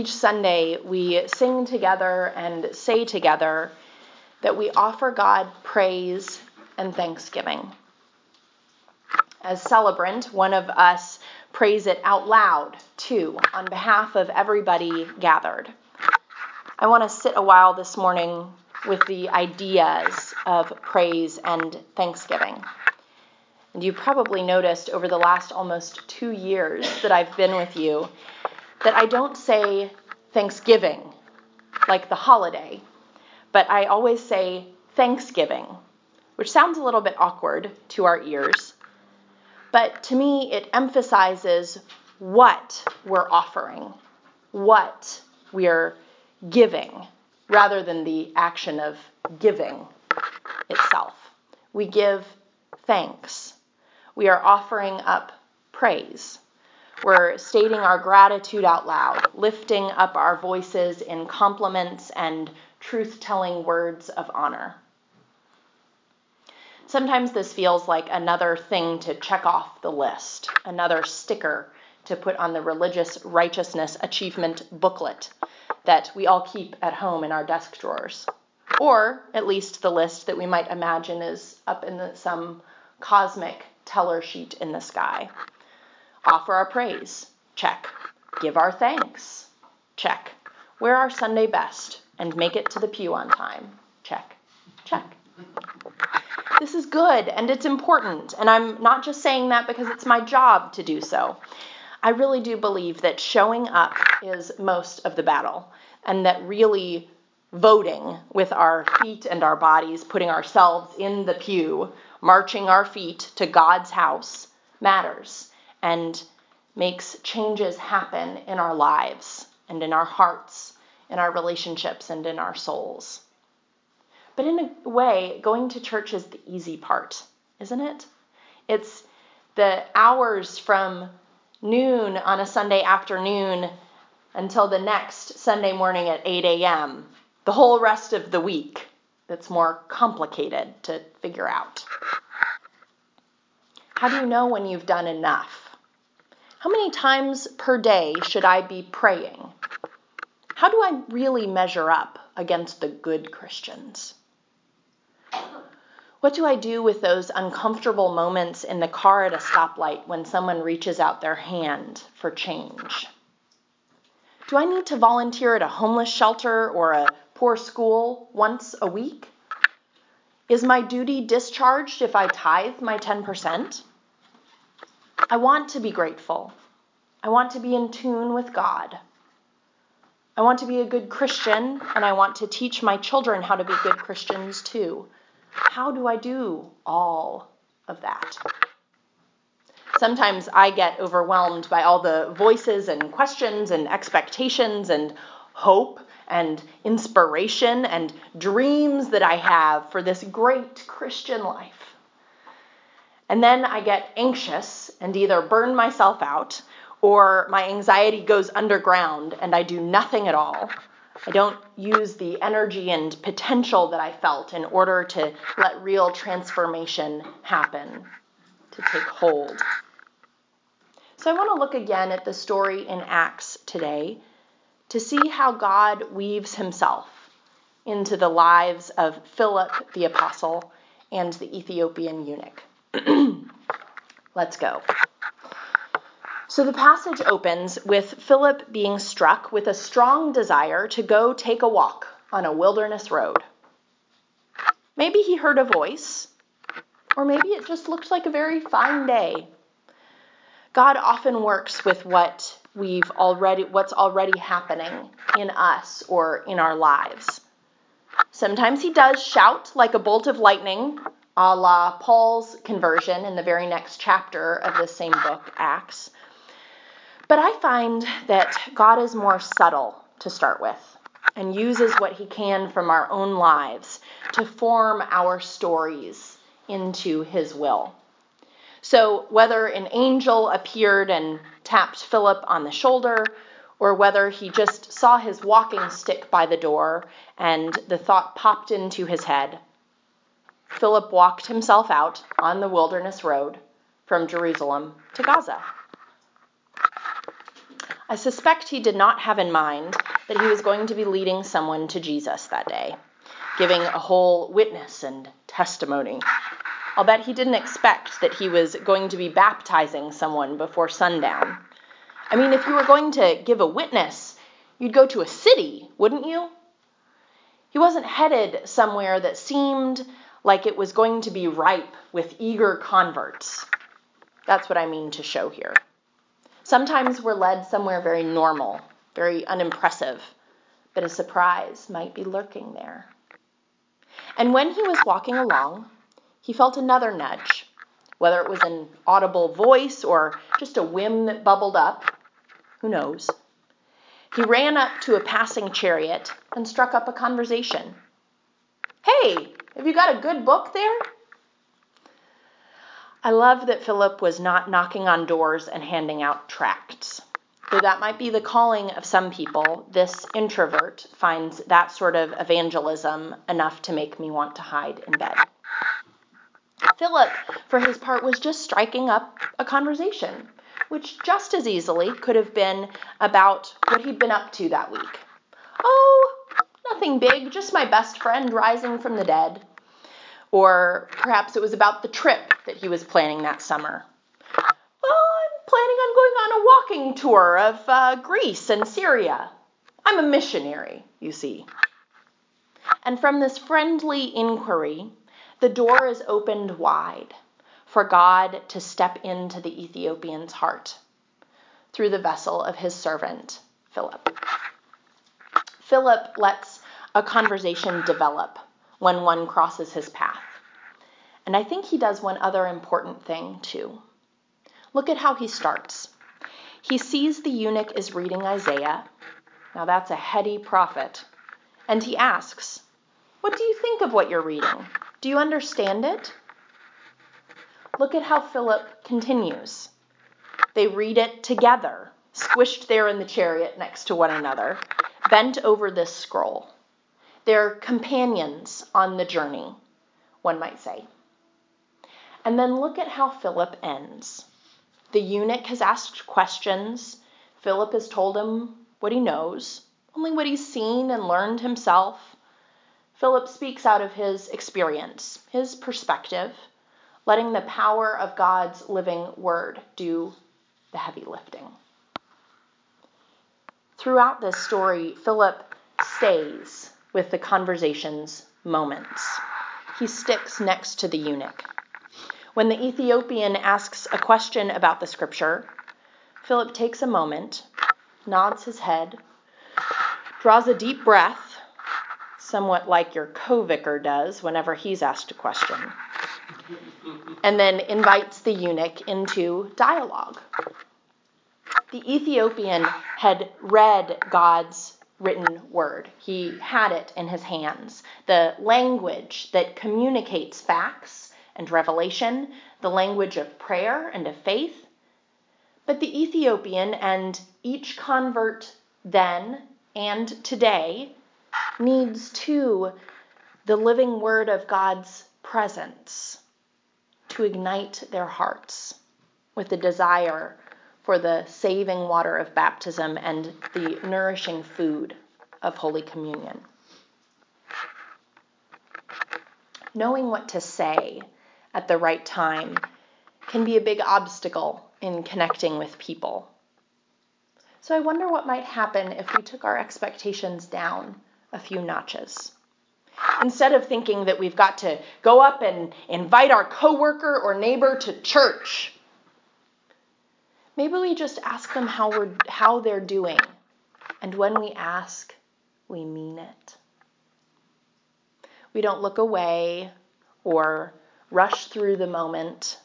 Each Sunday, we sing together and say together that we offer God praise and thanksgiving. As celebrant, one of us prays it out loud, too, on behalf of everybody gathered. I want to sit a while this morning with the ideas of praise and thanksgiving. And you probably noticed over the last almost two years that I've been with you that I don't say Thanksgiving like the holiday, but I always say Thanksgiving, which sounds a little bit awkward to our ears. But to me, it emphasizes what we're offering, what we're giving, rather than the action of giving itself. We give thanks. We are offering up praise. We're stating our gratitude out loud, lifting up our voices in compliments and truth telling words of honor. Sometimes this feels like another thing to check off the list, another sticker to put on the religious righteousness achievement booklet that we all keep at home in our desk drawers. Or at least the list that we might imagine is up in the, some cosmic teller sheet in the sky. Offer our praise. Check. Give our thanks. Check. Wear our Sunday best and make it to the pew on time. Check. Check. This is good and it's important, and I'm not just saying that because it's my job to do so. I really do believe that showing up is most of the battle, and that really voting with our feet and our bodies, putting ourselves in the pew, marching our feet to God's house matters and makes changes happen in our lives and in our hearts, in our relationships, and in our souls. But in a way, going to church is the easy part, isn't it? It's the hours from noon on a Sunday afternoon until the next Sunday morning at 8 a.m., the whole rest of the week that's more complicated to figure out. How do you know when you've done enough? How many times per day should I be praying? How do I really measure up against the good Christians? What do I do with those uncomfortable moments in the car at a stoplight when someone reaches out their hand for change? Do I need to volunteer at a homeless shelter or a poor school once a week? Is my duty discharged if I tithe my 10%? I want to be grateful. I want to be in tune with God. I want to be a good Christian, and I want to teach my children how to be good Christians too. How do I do all of that? Sometimes I get overwhelmed by all the voices and questions and expectations and hope and inspiration and dreams that I have for this great Christian life. And then I get anxious and either burn myself out or my anxiety goes underground and I do nothing at all. I don't use the energy and potential that I felt in order to let real transformation happen, to take hold. So I want to look again at the story in Acts today to see how God weaves himself into the lives of Philip the apostle and the Ethiopian eunuch. Let's go. So the passage opens with Philip being struck with a strong desire to go take a walk on a wilderness road. Maybe he heard a voice, or maybe it just looked like a very fine day. God often works with what we've already what's already happening in us or in our lives. Sometimes he does shout like a bolt of lightning a la Paul's conversion in the very next chapter of the same book, Acts. But I find that God is more subtle to start with and uses what he can from our own lives to form our stories into his will. So, whether an angel appeared and tapped Philip on the shoulder, or whether he just saw his walking stick by the door and the thought popped into his head, Philip walked himself out on the wilderness road from Jerusalem to Gaza. I suspect he did not have in mind that he was going to be leading someone to Jesus that day, giving a whole witness and testimony. I'll bet he didn't expect that he was going to be baptizing someone before sundown. I mean, if you were going to give a witness, you'd go to a city, wouldn't you? He wasn't headed somewhere that seemed like it was going to be ripe with eager converts. That's what I mean to show here. Sometimes we're led somewhere very normal, very unimpressive, but a surprise might be lurking there. And when he was walking along, he felt another nudge, whether it was an audible voice or just a whim that bubbled up. Who knows? He ran up to a passing chariot and struck up a conversation. Hey, have you got a good book there? I love that Philip was not knocking on doors and handing out tracts. Though that might be the calling of some people, this introvert finds that sort of evangelism enough to make me want to hide in bed. Philip, for his part, was just striking up a conversation, which just as easily could have been about what he'd been up to that week. Nothing big, just my best friend rising from the dead. Or perhaps it was about the trip that he was planning that summer. Well, I'm planning on going on a walking tour of uh, Greece and Syria. I'm a missionary, you see. And from this friendly inquiry, the door is opened wide for God to step into the Ethiopian's heart through the vessel of his servant, Philip. Philip lets a conversation develop when one crosses his path. And I think he does one other important thing too. Look at how he starts. He sees the eunuch is reading Isaiah. Now that's a heady prophet. And he asks, What do you think of what you're reading? Do you understand it? Look at how Philip continues. They read it together, squished there in the chariot next to one another, bent over this scroll. They're companions on the journey, one might say. And then look at how Philip ends. The eunuch has asked questions. Philip has told him what he knows, only what he's seen and learned himself. Philip speaks out of his experience, his perspective, letting the power of God's living word do the heavy lifting. Throughout this story, Philip stays with the conversation's moments. He sticks next to the eunuch. When the Ethiopian asks a question about the scripture, Philip takes a moment, nods his head, draws a deep breath, somewhat like your co vicar does whenever he's asked a question, and then invites the eunuch into dialogue. The Ethiopian had read God's written word. He had it in his hands. The language that communicates facts and revelation, the language of prayer and of faith. But the Ethiopian and each convert then and today needs too the living word of God's presence to ignite their hearts with the desire for the saving water of baptism and the nourishing food of Holy Communion. Knowing what to say at the right time can be a big obstacle in connecting with people. So I wonder what might happen if we took our expectations down a few notches. Instead of thinking that we've got to go up and invite our coworker or neighbor to church Maybe we just ask them how we're how they're doing. And when we ask, we mean it. We don't look away or rush through the moment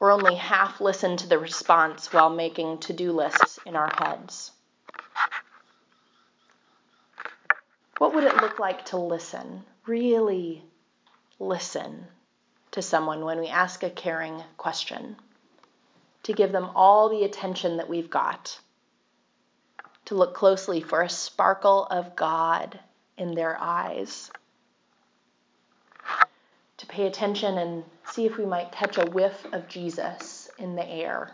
or only half listen to the response while making to-do lists in our heads. What would it look like to listen, really listen to someone when we ask a caring question? To give them all the attention that we've got, to look closely for a sparkle of God in their eyes, to pay attention and see if we might catch a whiff of Jesus in the air,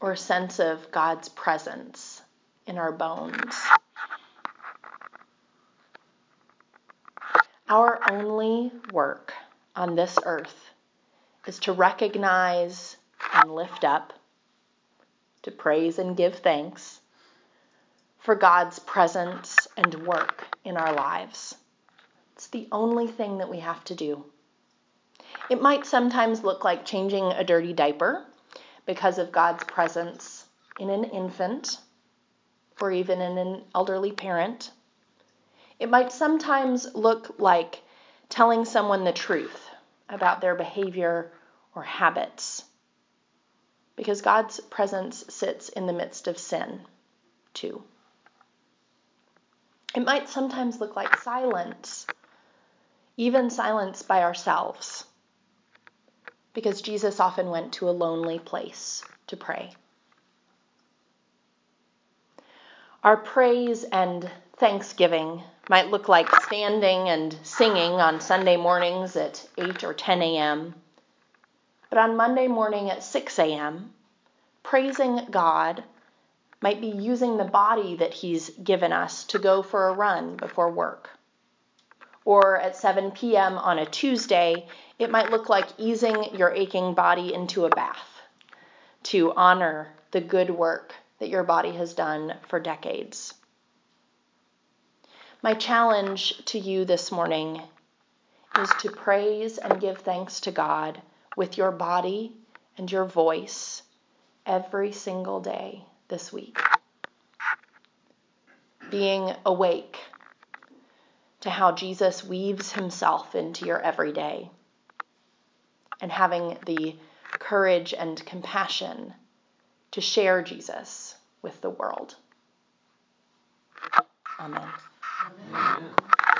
or a sense of God's presence in our bones. Our only work on this earth is to recognize and lift up, to praise and give thanks for God's presence and work in our lives. It's the only thing that we have to do. It might sometimes look like changing a dirty diaper because of God's presence in an infant or even in an elderly parent. It might sometimes look like telling someone the truth about their behavior or habits because God's presence sits in the midst of sin, too. It might sometimes look like silence, even silence by ourselves, because Jesus often went to a lonely place to pray. Our praise and thanksgiving might look like standing and singing on Sunday mornings at 8 or 10 a.m. But on Monday morning at 6 a.m., praising God might be using the body that He's given us to go for a run before work. Or at 7 p.m. on a Tuesday, it might look like easing your aching body into a bath to honor the good work that your body has done for decades. My challenge to you this morning is to praise and give thanks to God with your body and your voice every single day this week. Being awake to how Jesus weaves himself into your everyday and having the courage and compassion to share Jesus with the world. Amen. Amen.